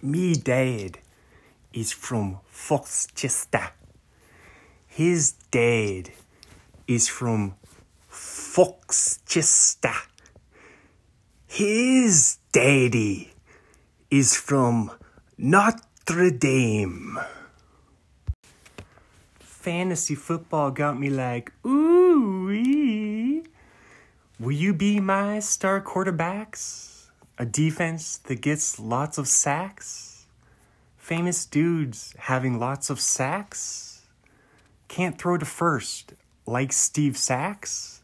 Me dad is from Foxchester. His dad is from Foxchester. His daddy is from Notre Dame. Fantasy football got me like, ooh, will you be my star quarterbacks? A defense that gets lots of sacks? Famous dudes having lots of sacks? Can't throw to first like Steve Sax?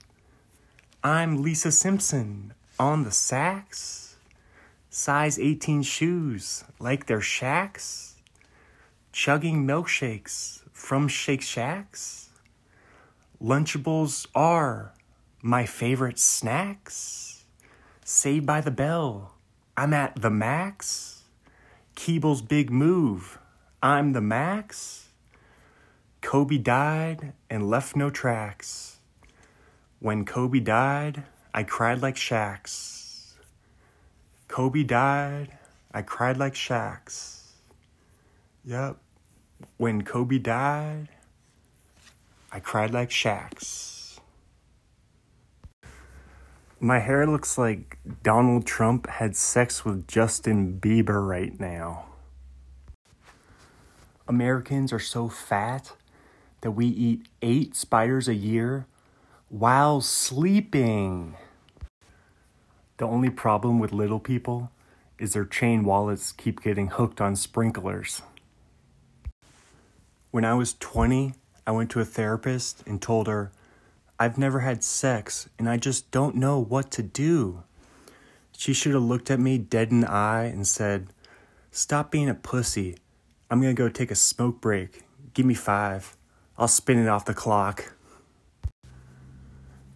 I'm Lisa Simpson on the sacks? Size 18 shoes like their shacks. Chugging milkshakes from Shake Shacks. Lunchables are my favorite snacks. Saved by the Bell, I'm at the max. Keeble's big move, I'm the max. Kobe died and left no tracks. When Kobe died, I cried like Shaqs. Kobe died, I cried like Shaqs. Yep. When Kobe died, I cried like Shaqs. My hair looks like Donald Trump had sex with Justin Bieber right now. Americans are so fat that we eat eight spiders a year while sleeping. The only problem with little people is their chain wallets keep getting hooked on sprinklers. When I was 20, I went to a therapist and told her, I've never had sex and I just don't know what to do. She should have looked at me dead in the eye and said, Stop being a pussy. I'm gonna go take a smoke break. Give me five. I'll spin it off the clock.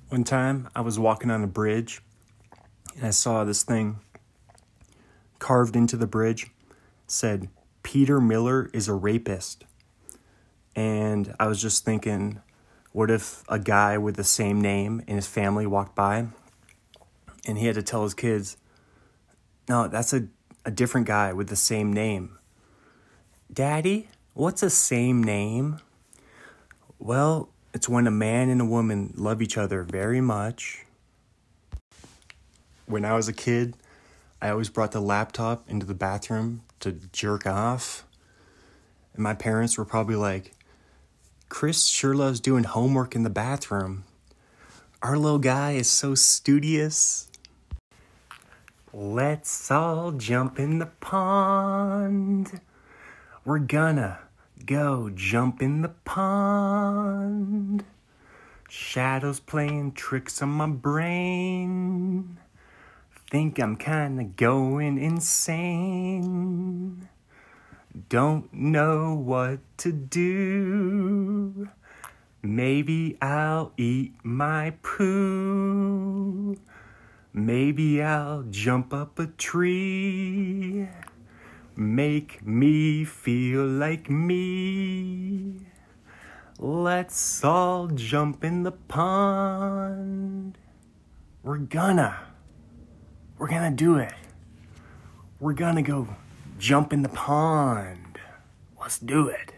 One time I was walking on a bridge and I saw this thing carved into the bridge said Peter Miller is a rapist. And I was just thinking, what if a guy with the same name and his family walked by and he had to tell his kids, no, that's a, a different guy with the same name. Daddy, what's a same name? Well, it's when a man and a woman love each other very much. When I was a kid, I always brought the laptop into the bathroom to jerk off. And my parents were probably like, Chris sure loves doing homework in the bathroom. Our little guy is so studious. Let's all jump in the pond. We're gonna go jump in the pond. Shadows playing tricks on my brain. Think I'm kinda going insane. Don't know what to do. Maybe I'll eat my poo. Maybe I'll jump up a tree. Make me feel like me. Let's all jump in the pond. We're gonna. We're gonna do it. We're gonna go jump in the pond. Let's do it.